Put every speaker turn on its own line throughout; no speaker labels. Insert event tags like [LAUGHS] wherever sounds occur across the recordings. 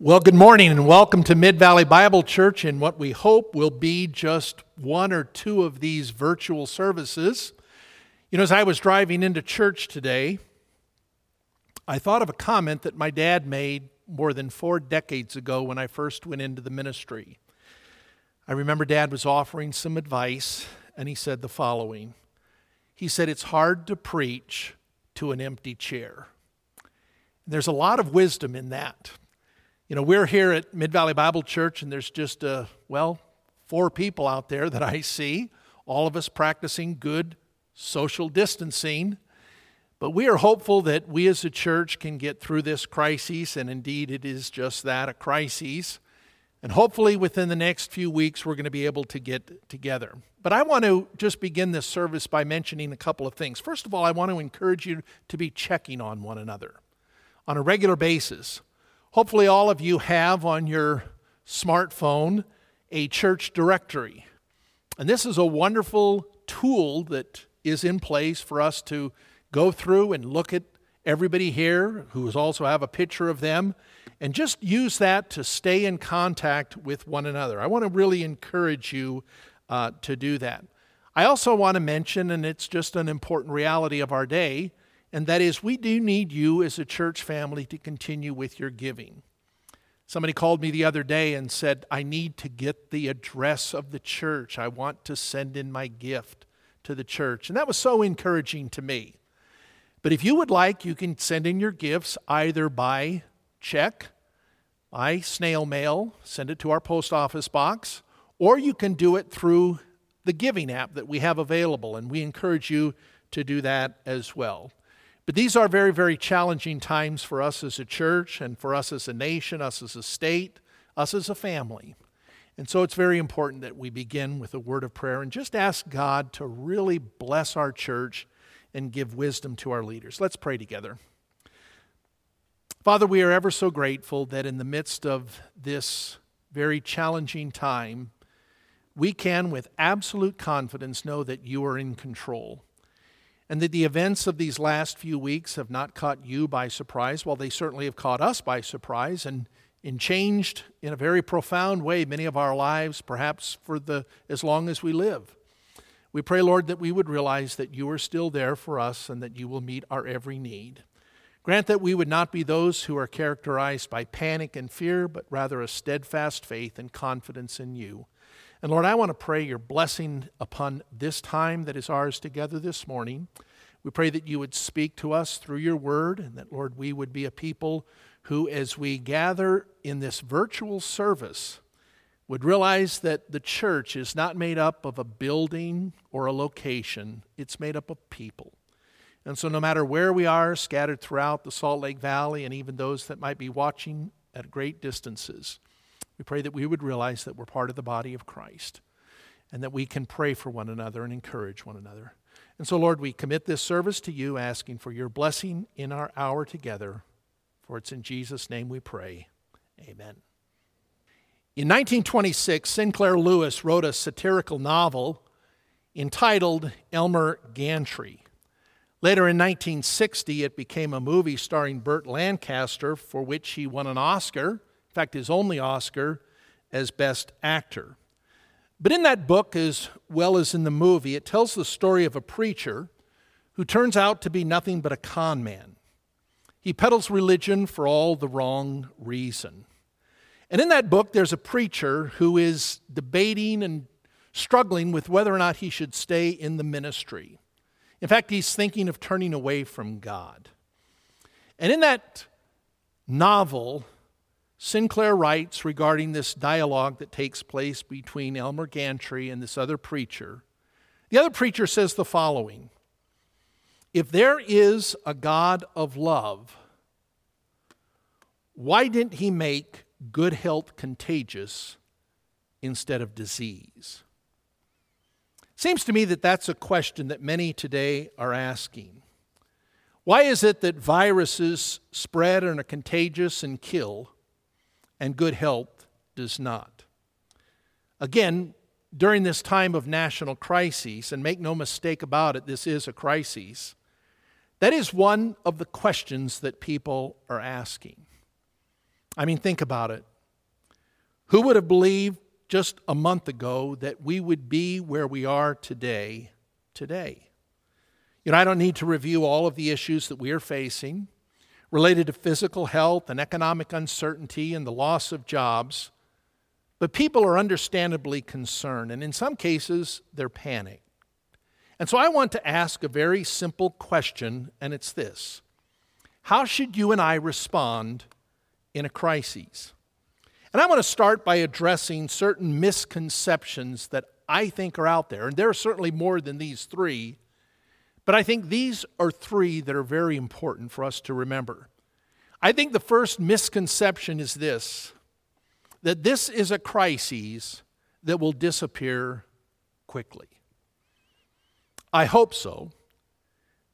Well, good morning and welcome to Mid Valley Bible Church in what we hope will be just one or two of these virtual services. You know, as I was driving into church today, I thought of a comment that my dad made more than four decades ago when I first went into the ministry. I remember dad was offering some advice, and he said the following He said, It's hard to preach to an empty chair. There's a lot of wisdom in that. You know, we're here at Mid Valley Bible Church, and there's just, uh, well, four people out there that I see, all of us practicing good social distancing. But we are hopeful that we as a church can get through this crisis, and indeed it is just that a crisis. And hopefully within the next few weeks, we're going to be able to get together. But I want to just begin this service by mentioning a couple of things. First of all, I want to encourage you to be checking on one another on a regular basis. Hopefully, all of you have on your smartphone a church directory. And this is a wonderful tool that is in place for us to go through and look at everybody here who also have a picture of them and just use that to stay in contact with one another. I want to really encourage you uh, to do that. I also want to mention, and it's just an important reality of our day, and that is we do need you as a church family to continue with your giving. Somebody called me the other day and said, I need to get the address of the church. I want to send in my gift to the church. And that was so encouraging to me. But if you would like, you can send in your gifts either by check, by snail mail, send it to our post office box, or you can do it through the giving app that we have available. And we encourage you to do that as well. But these are very, very challenging times for us as a church and for us as a nation, us as a state, us as a family. And so it's very important that we begin with a word of prayer and just ask God to really bless our church and give wisdom to our leaders. Let's pray together. Father, we are ever so grateful that in the midst of this very challenging time, we can with absolute confidence know that you are in control and that the events of these last few weeks have not caught you by surprise. Well, they certainly have caught us by surprise and, and changed in a very profound way many of our lives, perhaps for the as long as we live. We pray, Lord, that we would realize that you are still there for us and that you will meet our every need. Grant that we would not be those who are characterized by panic and fear, but rather a steadfast faith and confidence in you. And Lord, I want to pray your blessing upon this time that is ours together this morning. We pray that you would speak to us through your word, and that, Lord, we would be a people who, as we gather in this virtual service, would realize that the church is not made up of a building or a location, it's made up of people. And so, no matter where we are, scattered throughout the Salt Lake Valley, and even those that might be watching at great distances, we pray that we would realize that we're part of the body of Christ and that we can pray for one another and encourage one another. And so, Lord, we commit this service to you, asking for your blessing in our hour together. For it's in Jesus' name we pray. Amen. In 1926, Sinclair Lewis wrote a satirical novel entitled Elmer Gantry. Later in 1960, it became a movie starring Burt Lancaster, for which he won an Oscar in fact, his only Oscar as Best Actor. But in that book, as well as in the movie, it tells the story of a preacher who turns out to be nothing but a con man. He peddles religion for all the wrong reason. And in that book, there's a preacher who is debating and struggling with whether or not he should stay in the ministry. In fact, he's thinking of turning away from God. And in that novel, Sinclair writes regarding this dialogue that takes place between Elmer Gantry and this other preacher. The other preacher says the following If there is a God of love, why didn't he make good health contagious instead of disease? Seems to me that that's a question that many today are asking. Why is it that viruses spread and are contagious and kill, and good health does not. Again, during this time of national crises, and make no mistake about it, this is a crisis, that is one of the questions that people are asking. I mean, think about it. Who would have believed just a month ago that we would be where we are today? Today. You know, I don't need to review all of the issues that we are facing related to physical health and economic uncertainty and the loss of jobs. But people are understandably concerned, and in some cases, they're panicked. And so I want to ask a very simple question, and it's this How should you and I respond in a crisis? And I want to start by addressing certain misconceptions that I think are out there. And there are certainly more than these three, but I think these are three that are very important for us to remember. I think the first misconception is this that this is a crisis that will disappear quickly. I hope so,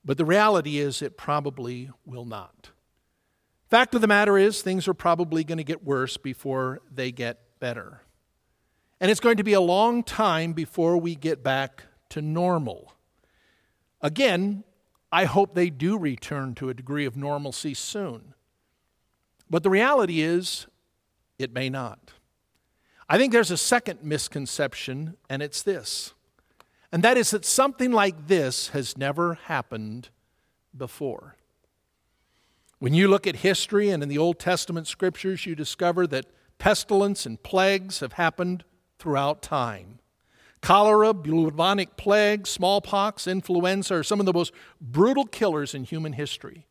but the reality is it probably will not. Fact of the matter is, things are probably going to get worse before they get better. And it's going to be a long time before we get back to normal. Again, I hope they do return to a degree of normalcy soon. But the reality is, it may not. I think there's a second misconception, and it's this. And that is that something like this has never happened before. When you look at history and in the Old Testament scriptures, you discover that pestilence and plagues have happened throughout time. Cholera, bubonic plague, smallpox, influenza are some of the most brutal killers in human history.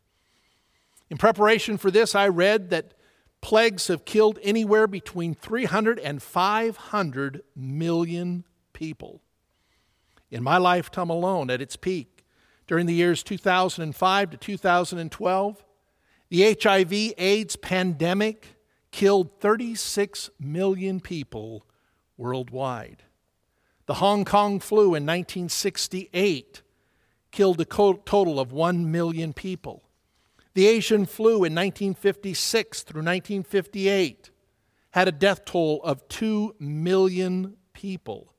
In preparation for this, I read that plagues have killed anywhere between 300 and 500 million people. In my lifetime alone, at its peak, during the years 2005 to 2012, the HIV AIDS pandemic killed 36 million people worldwide. The Hong Kong flu in 1968 killed a total of 1 million people. The Asian flu in 1956 through 1958 had a death toll of 2 million people.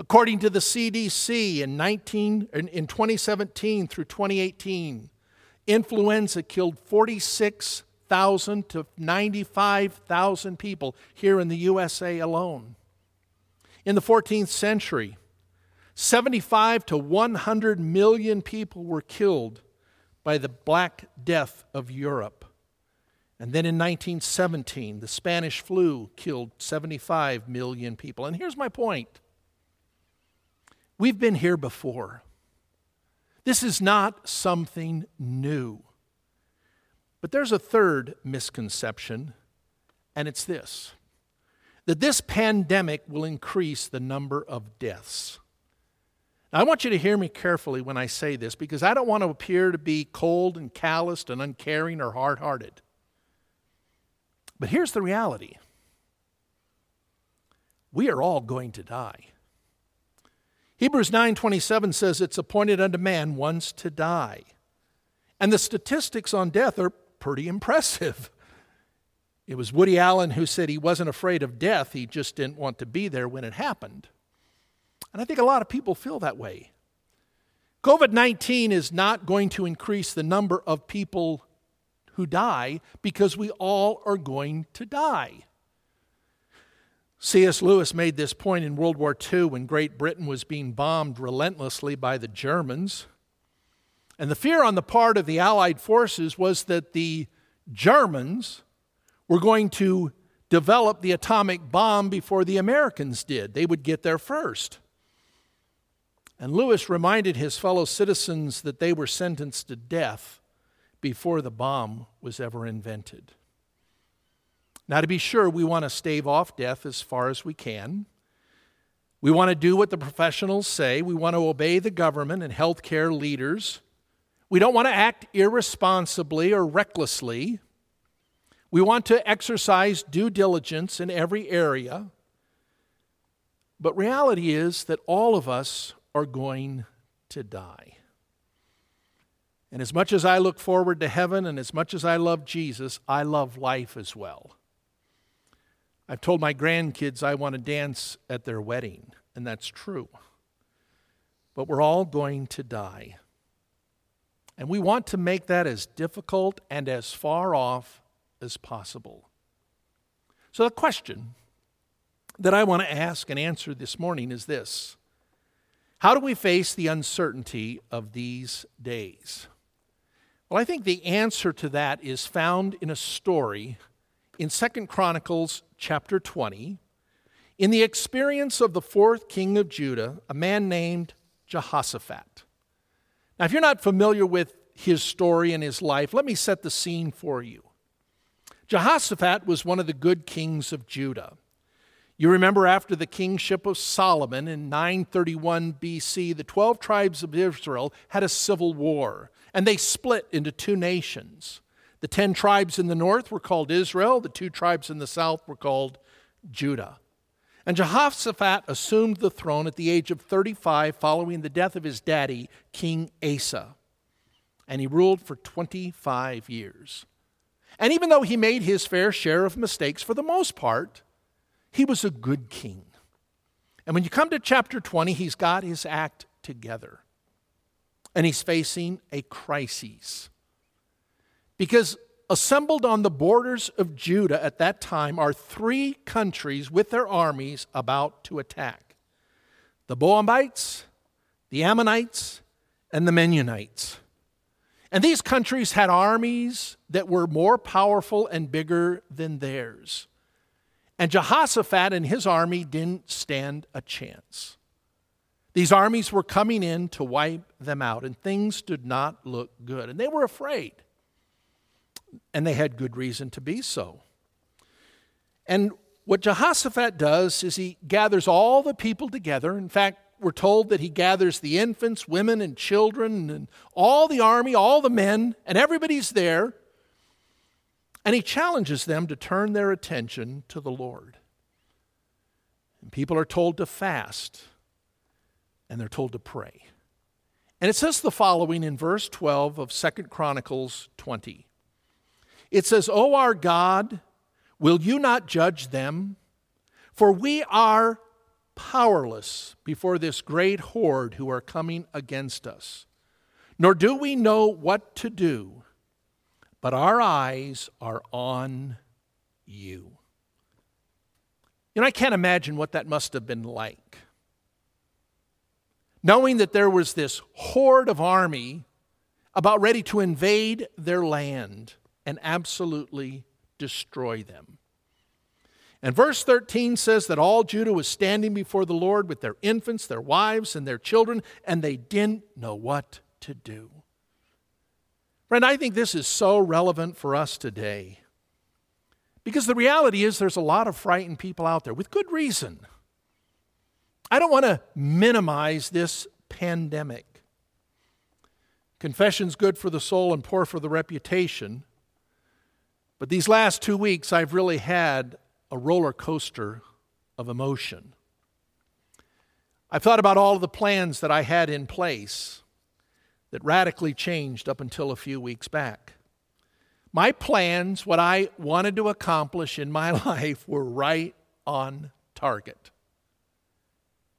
According to the CDC in, 19, in 2017 through 2018, Influenza killed 46,000 to 95,000 people here in the USA alone. In the 14th century, 75 to 100 million people were killed by the Black Death of Europe. And then in 1917, the Spanish flu killed 75 million people. And here's my point we've been here before. This is not something new. But there's a third misconception, and it's this that this pandemic will increase the number of deaths. Now, I want you to hear me carefully when I say this because I don't want to appear to be cold and calloused and uncaring or hard hearted. But here's the reality we are all going to die. Hebrews 9:27 says it's appointed unto man once to die. And the statistics on death are pretty impressive. It was Woody Allen who said he wasn't afraid of death, he just didn't want to be there when it happened. And I think a lot of people feel that way. COVID 19 is not going to increase the number of people who die because we all are going to die. C.S. Lewis made this point in World War II when Great Britain was being bombed relentlessly by the Germans. And the fear on the part of the Allied forces was that the Germans were going to develop the atomic bomb before the Americans did. They would get there first. And Lewis reminded his fellow citizens that they were sentenced to death before the bomb was ever invented. Now, to be sure, we want to stave off death as far as we can. We want to do what the professionals say. We want to obey the government and healthcare leaders. We don't want to act irresponsibly or recklessly. We want to exercise due diligence in every area. But reality is that all of us are going to die. And as much as I look forward to heaven and as much as I love Jesus, I love life as well. I've told my grandkids I want to dance at their wedding, and that's true. But we're all going to die. And we want to make that as difficult and as far off as possible. So, the question that I want to ask and answer this morning is this How do we face the uncertainty of these days? Well, I think the answer to that is found in a story in Second Chronicles chapter 20, in the experience of the fourth king of Judah, a man named Jehoshaphat. Now, if you're not familiar with his story and his life, let me set the scene for you. Jehoshaphat was one of the good kings of Judah. You remember after the kingship of Solomon in 931 BC, the 12 tribes of Israel had a civil war, and they split into two nations. The 10 tribes in the north were called Israel, the two tribes in the south were called Judah. And Jehoshaphat assumed the throne at the age of 35 following the death of his daddy, King Asa. And he ruled for 25 years. And even though he made his fair share of mistakes, for the most part, he was a good king. And when you come to chapter 20, he's got his act together. And he's facing a crisis. Because assembled on the borders of Judah at that time are three countries with their armies about to attack the Moabites, the Ammonites, and the Meunites. And these countries had armies that were more powerful and bigger than theirs. And Jehoshaphat and his army didn't stand a chance. These armies were coming in to wipe them out, and things did not look good. And they were afraid. And they had good reason to be so. And what Jehoshaphat does is he gathers all the people together. In fact, we're told that he gathers the infants, women, and children, and all the army, all the men, and everybody's there. And he challenges them to turn their attention to the Lord. And people are told to fast, and they're told to pray. And it says the following in verse 12 of Second Chronicles 20. It says, O our God, will you not judge them? For we are powerless before this great horde who are coming against us. Nor do we know what to do, but our eyes are on you. You know, I can't imagine what that must have been like. Knowing that there was this horde of army about ready to invade their land and absolutely destroy them. And verse 13 says that all Judah was standing before the Lord with their infants, their wives, and their children, and they didn't know what to do. Friend, I think this is so relevant for us today. Because the reality is, there's a lot of frightened people out there with good reason. I don't want to minimize this pandemic. Confession's good for the soul and poor for the reputation. But these last two weeks, I've really had a roller coaster of emotion. I've thought about all of the plans that I had in place that radically changed up until a few weeks back. My plans, what I wanted to accomplish in my [LAUGHS] life, were right on target.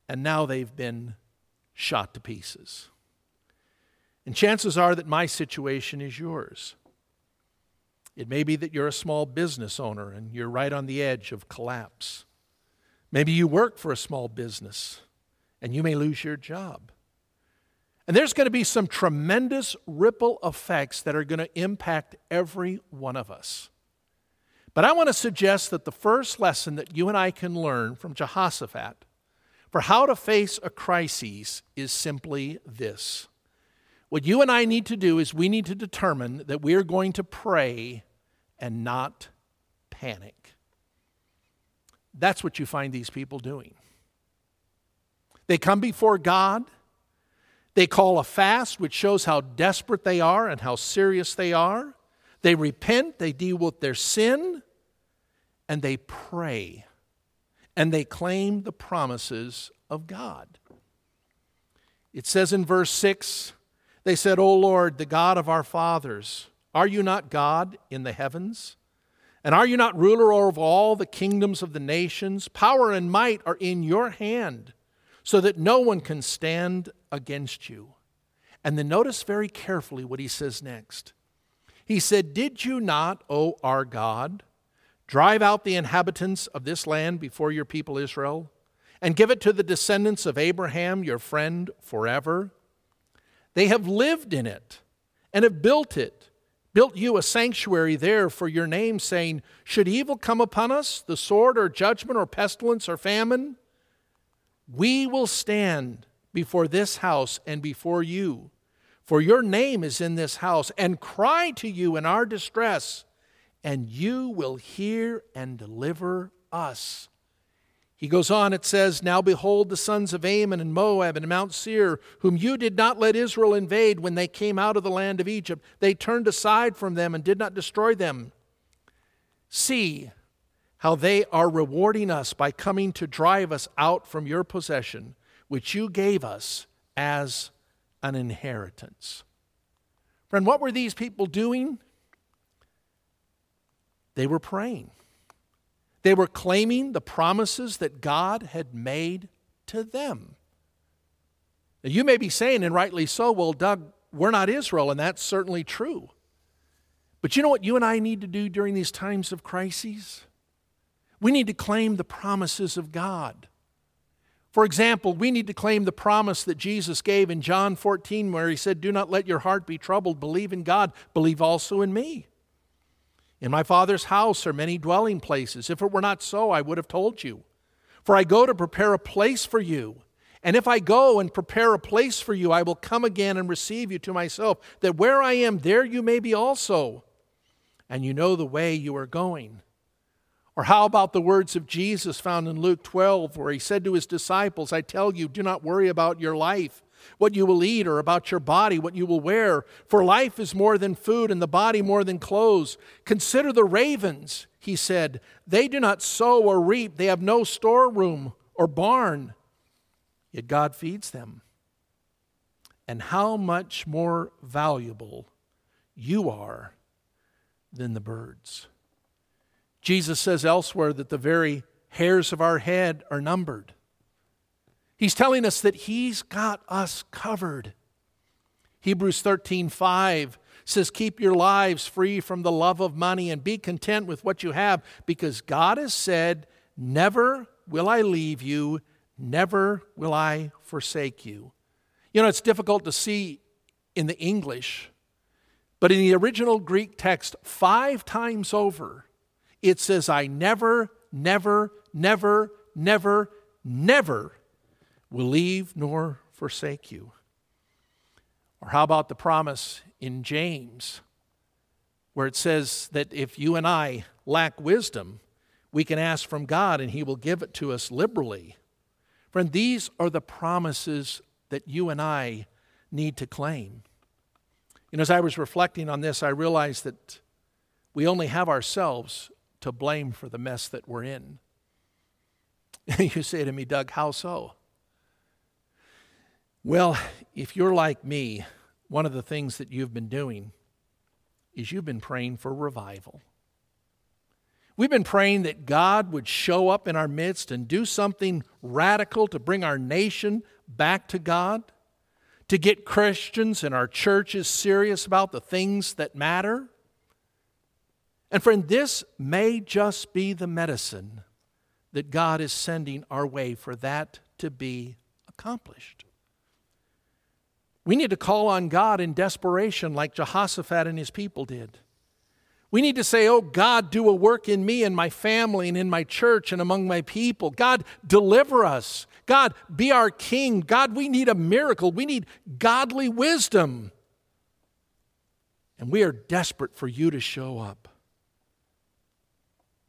And now they've been shot to pieces. And chances are that my situation is yours. It may be that you're a small business owner and you're right on the edge of collapse. Maybe you work for a small business and you may lose your job. And there's going to be some tremendous ripple effects that are going to impact every one of us. But I want to suggest that the first lesson that you and I can learn from Jehoshaphat for how to face a crisis is simply this what you and I need to do is we need to determine that we are going to pray and not panic. That's what you find these people doing. They come before God. They call a fast, which shows how desperate they are and how serious they are. They repent, they deal with their sin, and they pray. And they claim the promises of God. It says in verse 6 they said, O Lord, the God of our fathers, are you not God in the heavens? And are you not ruler over all the kingdoms of the nations? Power and might are in your hand, so that no one can stand against you. And then notice very carefully what he says next. He said, Did you not, O our God, drive out the inhabitants of this land before your people Israel, and give it to the descendants of Abraham, your friend, forever. They have lived in it and have built it, built you a sanctuary there for your name, saying, Should evil come upon us, the sword or judgment or pestilence or famine? We will stand before this house and before you, for your name is in this house, and cry to you in our distress, and you will hear and deliver us. He goes on, it says, Now behold, the sons of Ammon and Moab and Mount Seir, whom you did not let Israel invade when they came out of the land of Egypt, they turned aside from them and did not destroy them. See how they are rewarding us by coming to drive us out from your possession, which you gave us as an inheritance. Friend, what were these people doing? They were praying. They were claiming the promises that God had made to them. Now, you may be saying, and rightly so, well, Doug, we're not Israel, and that's certainly true. But you know what you and I need to do during these times of crises? We need to claim the promises of God. For example, we need to claim the promise that Jesus gave in John 14, where he said, Do not let your heart be troubled. Believe in God, believe also in me. In my Father's house are many dwelling places. If it were not so, I would have told you. For I go to prepare a place for you. And if I go and prepare a place for you, I will come again and receive you to myself, that where I am, there you may be also. And you know the way you are going. Or how about the words of Jesus found in Luke 12, where he said to his disciples, I tell you, do not worry about your life what you will eat, or about your body, what you will wear. For life is more than food, and the body more than clothes. Consider the ravens, he said. They do not sow or reap, they have no storeroom or barn, yet God feeds them. And how much more valuable you are than the birds. Jesus says elsewhere that the very hairs of our head are numbered. He's telling us that He's got us covered. Hebrews 13 5 says, Keep your lives free from the love of money and be content with what you have, because God has said, Never will I leave you, never will I forsake you. You know, it's difficult to see in the English, but in the original Greek text, five times over, it says, I never, never, never, never, never will leave nor forsake you. Or how about the promise in James, where it says that if you and I lack wisdom, we can ask from God and He will give it to us liberally. Friend, these are the promises that you and I need to claim. You know, as I was reflecting on this, I realized that we only have ourselves to blame for the mess that we're in. [LAUGHS] you say to me, Doug, how so? Well, if you're like me, one of the things that you've been doing is you've been praying for revival. We've been praying that God would show up in our midst and do something radical to bring our nation back to God, to get Christians and our churches serious about the things that matter. And friend, this may just be the medicine that God is sending our way for that to be accomplished. We need to call on God in desperation, like Jehoshaphat and his people did. We need to say, Oh, God, do a work in me and my family and in my church and among my people. God, deliver us. God, be our king. God, we need a miracle. We need godly wisdom. And we are desperate for you to show up.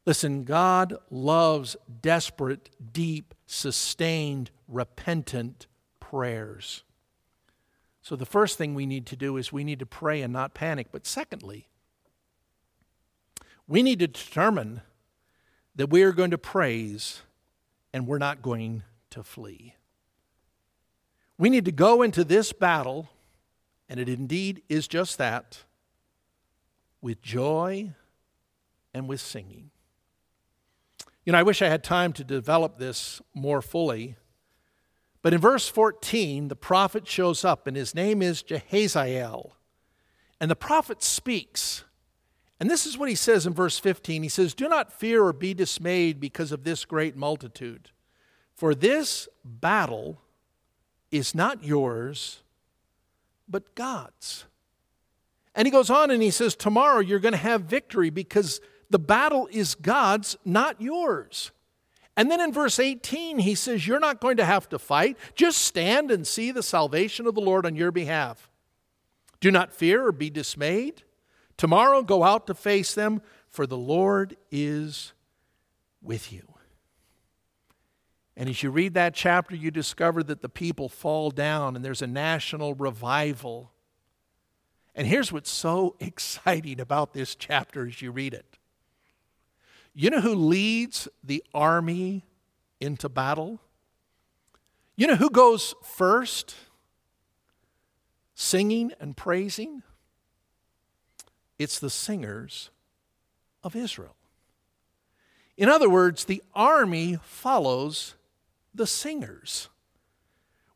Listen, God loves desperate, deep, sustained, repentant prayers. So, the first thing we need to do is we need to pray and not panic. But secondly, we need to determine that we are going to praise and we're not going to flee. We need to go into this battle, and it indeed is just that, with joy and with singing. You know, I wish I had time to develop this more fully. But in verse 14, the prophet shows up, and his name is Jahaziel. And the prophet speaks, And this is what he says in verse 15. He says, Do not fear or be dismayed because of this great multitude, for this battle is not yours, but God's. And he goes on and he says, Tomorrow you're going to have victory because the battle is God's, not yours. And then in verse 18, he says, You're not going to have to fight. Just stand and see the salvation of the Lord on your behalf. Do not fear or be dismayed. Tomorrow go out to face them, for the Lord is with you. And as you read that chapter, you discover that the people fall down and there's a national revival. And here's what's so [LAUGHS] exciting about this chapter as you read it you know who leads the army into battle? You know who goes first? Singing and praising? It's the singers of Israel. In other words, the army follows the singers.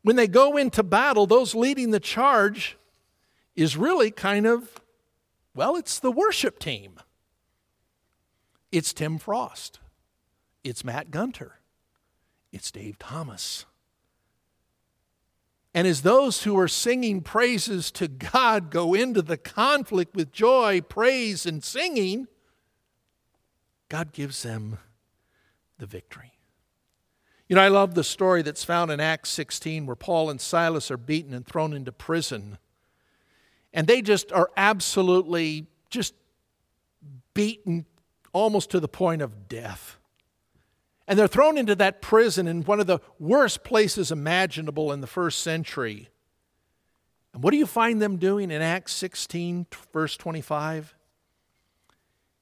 When they go into battle, those leading the charge is really kind of, well, it's the worship team. It's Tim Frost. It's Matt Gunter. It's Dave Thomas. And as those who are singing praises to God go into the conflict with joy, praise, and singing, God gives them the victory. You know, I love the story that's found in Acts 16 where Paul and Silas are beaten and thrown into prison. And they just are absolutely just beaten almost to the point of death. And they're thrown into that prison in one of the worst places imaginable in the first century. And what do you find them doing in Acts 16, verse 25?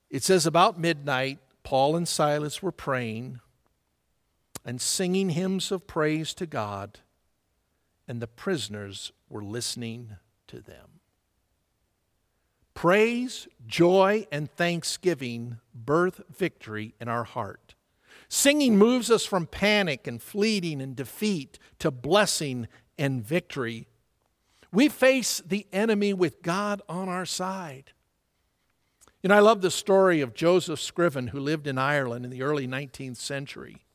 It says, About midnight, Paul and Silas were praying and singing hymns of praise to God, and the prisoners were listening to them. Praise, joy, and thanksgiving birth victory in our heart. Singing moves us from panic and fleeting and defeat to blessing and victory. We face the enemy with God on our side. You know, I love the story of Joseph Scriven, who lived in Ireland in the early 19th century.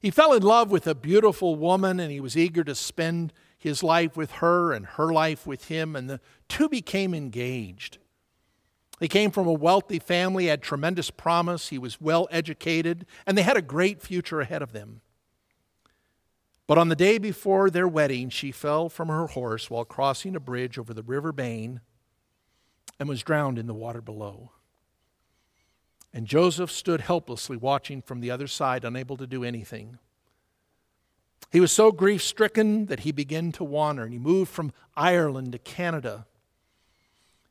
He fell in love with a beautiful woman and he was eager to spend his life with her and her life with him, and the two became engaged. He came from a wealthy family, had tremendous promise, he was well educated, and they had a great future ahead of them. But on the day before their wedding, she fell from her horse while crossing a bridge over the River Bann and was drowned in the water below. And Joseph stood helplessly watching from the other side, unable to do anything. He was so grief stricken that he began to wander, and he moved from Ireland to Canada.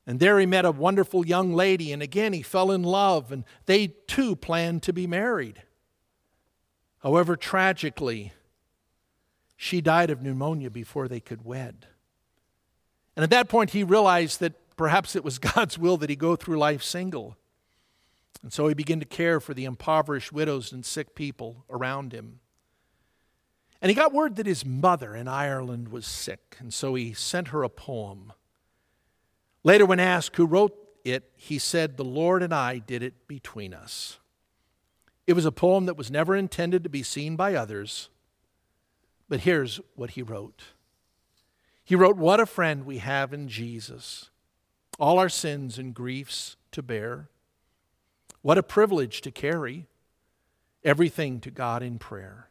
And there he met a wonderful young lady, and again he fell in love, and they too planned to be married. However, tragically, she died of pneumonia before they could wed. And at that point, he realized that perhaps it was [LAUGHS] God's will that he go through life single. And so he began to care for the impoverished widows and sick people around him. And he got word that his mother in Ireland was sick, and so he sent her a poem. Later, when asked who wrote it, he said, The Lord and I did it between us. It was a poem that was never intended to be seen by others, but here's what he wrote. He wrote, What a friend we have in Jesus, all our sins and griefs to bear. What a privilege to carry everything to God in prayer.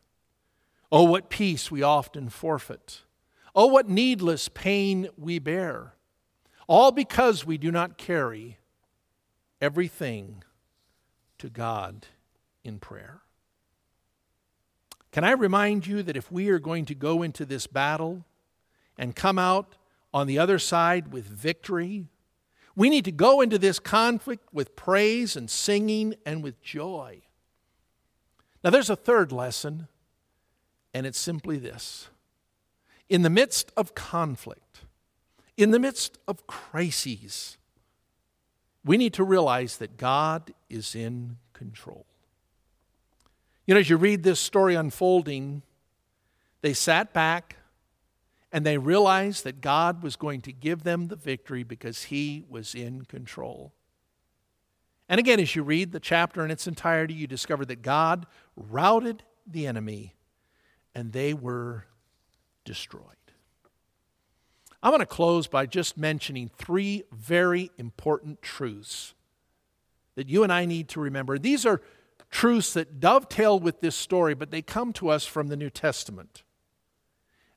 Oh, what peace we often forfeit. Oh, what needless pain we bear. All because we do not carry everything to God in prayer. Can I remind you that if we are going to go into this battle and come out on the other side with victory, we need to go into this conflict with praise and singing and with joy. Now, there's a third lesson and it's simply this In the midst of conflict, in the midst of crises, we need to realize that God is in control. You know, as you read this story unfolding, they sat back and they realized that God was going to give them the victory because He was in control. And again, as you read the chapter in its entirety, you discover that God routed the enemy and they were destroyed. I want to close by just mentioning three very important truths that you and I need to remember. These are truths that dovetail with this story, but they come to us from the New Testament.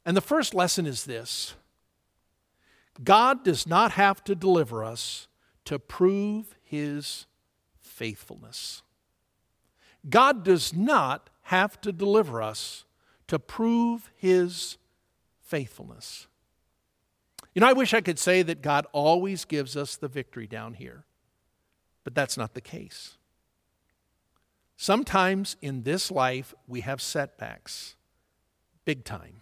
And the first lesson is this God does not have to deliver us to prove his faithfulness. God does not have to deliver us to prove his faithfulness. You know, I wish I could say that God always gives us the victory down here, but that's not the case. Sometimes in this life we have setbacks, big time.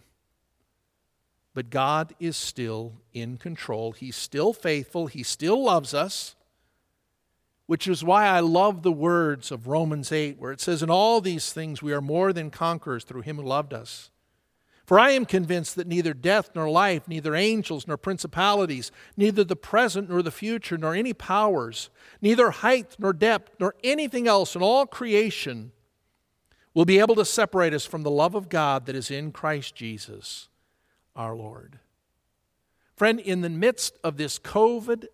But God is still in control. He's still faithful. He still loves us, which is why I love the words of Romans 8, where it says, In all these things we are more than conquerors through him who loved us. For I am convinced that neither death nor life, neither angels nor principalities, neither the present nor the future, nor any powers, neither height nor depth, nor anything else in all creation will be able to separate us from the love of God that is in Christ Jesus our Lord. Friend, in the midst of this COVID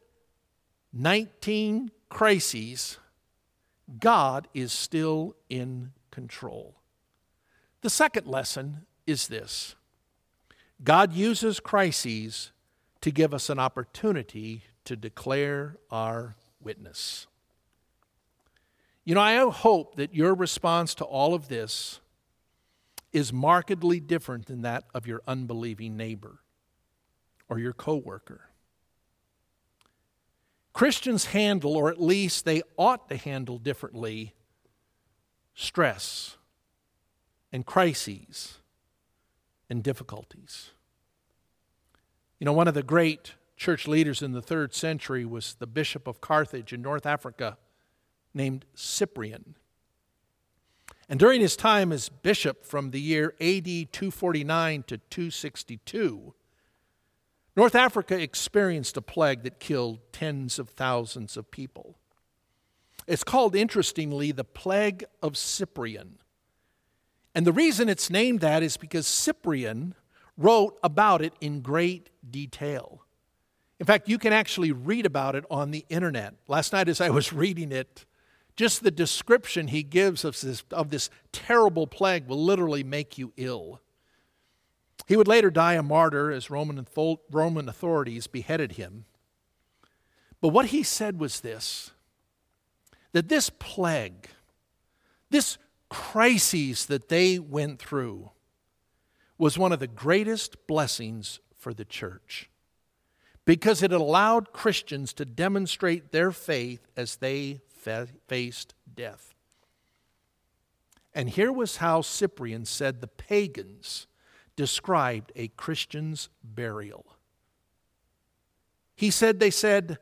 19 crises, God is still in control. The second lesson is this God uses crises to give us an opportunity to declare our witness. You know, I hope that your response to all of this is markedly different than that of your unbelieving neighbor or your coworker. Christians handle, or at least they ought to handle differently, stress and crises and difficulties. You know, one of the great church leaders in the third century was the Bishop of Carthage in North Africa named Cyprian. And during his time as bishop from the year AD 249 to 262, North Africa experienced a plague that killed tens of thousands of people. It's called, interestingly, the Plague of Cyprian. And the reason it's named that is because Cyprian wrote about it in great detail. In fact, you can actually read about it on the internet. Last night, as I was [LAUGHS] reading it, just the description he gives of this, of this terrible plague will literally make you ill. He would later die a martyr as Roman, Roman authorities beheaded him. But what he said was this that this plague, this crises that they went through was one of the greatest blessings for the church because it allowed Christians to demonstrate their faith as they faced death. And here was how Cyprian said the pagans described a Christian's burial. He said, They said,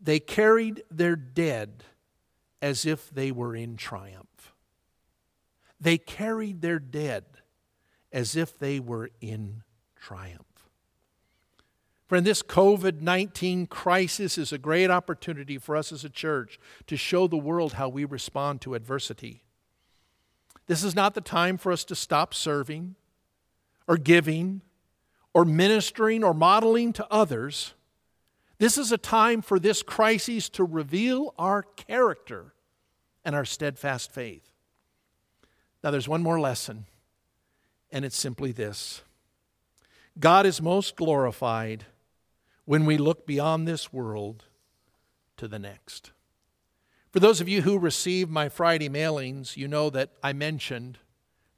they carried their dead as if they were in triumph. They carried their dead as if they were in triumph. Friend, this COVID 19 crisis is a great opportunity for us as a church to show the world how we respond to adversity. This is not the time for us to stop serving or giving or ministering or modeling to others. This is a time for this crisis to reveal our character and our steadfast faith. Now, there's one more lesson, and it's simply this God is most glorified when we look beyond this world to the next. For those of you who receive my Friday mailings, you know that I mentioned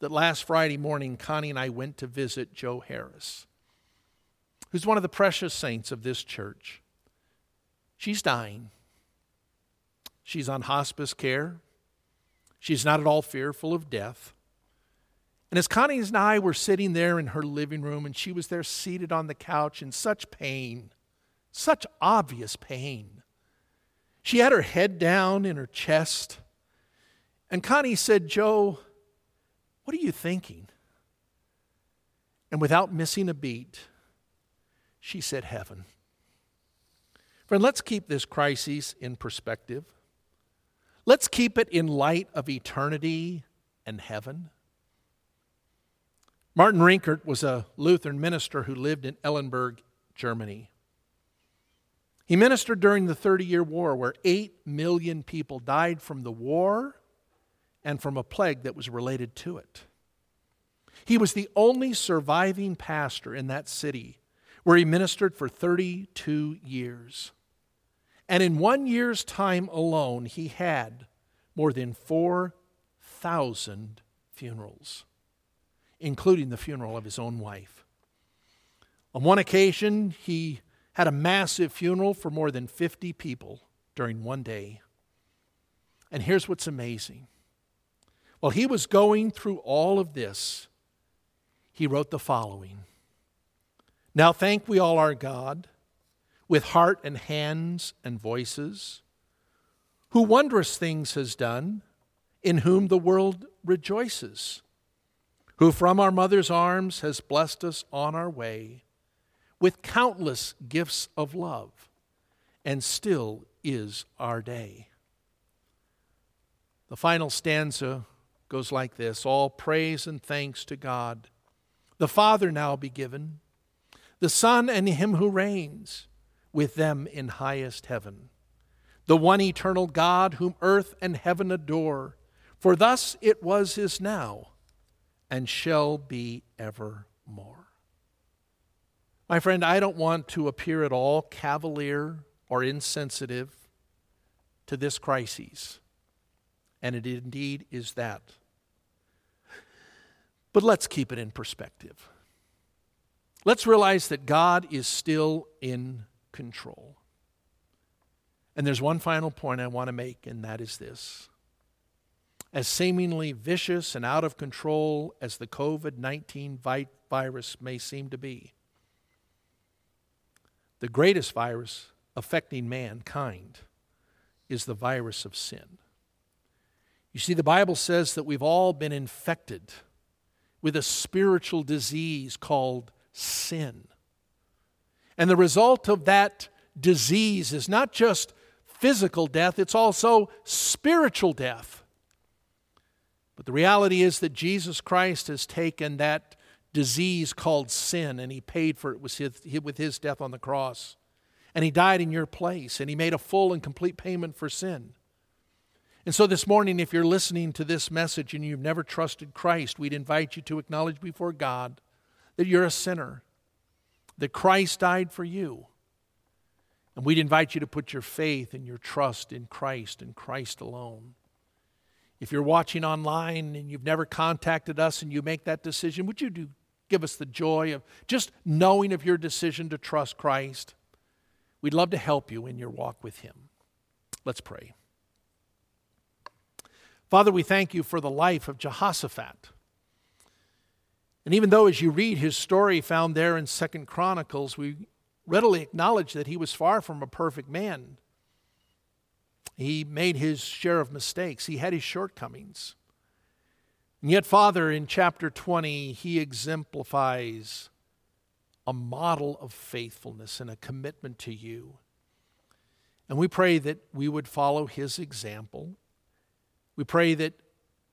that last Friday morning, Connie and I went to visit Joe Harris, who's one of the precious saints of this church. She's dying. She's on hospice care. She's not at all fearful of death. And as Connie and I were sitting there in her living room, and she was there seated on the couch in such pain, such obvious pain, she had her head down in her chest. And Connie said, Joe, what are you thinking? And without missing a beat, she said, Heaven. Friend, let's keep this crisis in perspective. let's keep it in light of eternity and heaven. Martin Rinkart was a Lutheran minister who lived in Eilenburg, Germany. He ministered during the Thirty Year War, where 8 million people died from the war and from a plague that was related to it. He was the only surviving pastor in that city where he ministered for 32 years. And in one year's time alone, he had more than 4,000 funerals, including the funeral of his own wife. On one occasion, he had a massive funeral for more than 50 people during one day. And here's what's amazing. While he was going through all of this, he wrote the following Now thank we all our God with heart and hands and voices, who wondrous things has done, in whom the world rejoices, who from our mother's arms has blessed us on our way with countless gifts of love, and still is our day. The final stanza goes like this All praise and thanks to God, the Father now be given, the Son and Him who reigns with them in highest heaven, the one eternal God whom earth and heaven adore, for thus it was is now and shall be evermore. My friend, I don't want to appear at all cavalier or insensitive to this crisis, and it indeed is that. But let's keep it in perspective. Let's realize that God is still in control. And there's one final point I want to make, and that is this. As seemingly vicious and out of control as the COVID 19 virus may seem to be, the greatest virus affecting mankind is the virus of sin. You see, the Bible says that we've all been infected with a spiritual disease called sin. And the result of that disease is not just physical death, it's also spiritual death. But the reality is that Jesus Christ has taken that disease called sin and he paid for it with his, with his death on the cross. And he died in your place and he made a full and complete payment for sin. And so this morning, if you're listening to this message and you've never trusted Christ, we'd invite you to acknowledge before God that you're a sinner, that Christ died for you. And we'd invite you to put your faith and your trust in Christ and Christ alone. If you're watching online and you've never contacted us and you make that decision, would you do give us the joy of just knowing of your decision to trust Christ? We'd love to help you in your walk with Him. Let's pray. Father, we thank you for the life of Jehoshaphat. And even though, as you read his story found there in Second Chronicles, we readily acknowledge that he was far from a perfect man. He made his share of mistakes, he had his shortcomings. And yet, Father, in chapter 20, he exemplifies a model of faithfulness and a commitment to you. And we pray that we would follow his example we pray that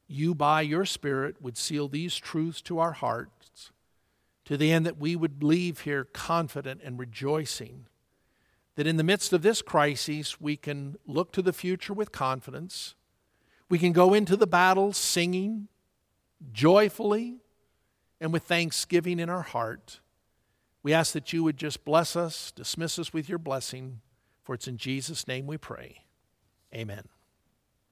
you, by your Spirit, would seal these truths to our hearts to the end that we would leave here confident and rejoicing that in the midst of this crisis, we can look to the future with confidence. We can go into the battle singing joyfully and with thanksgiving in our heart. We ask that you would just bless us, dismiss us with your blessing, for it's in Jesus' name we pray. Amen.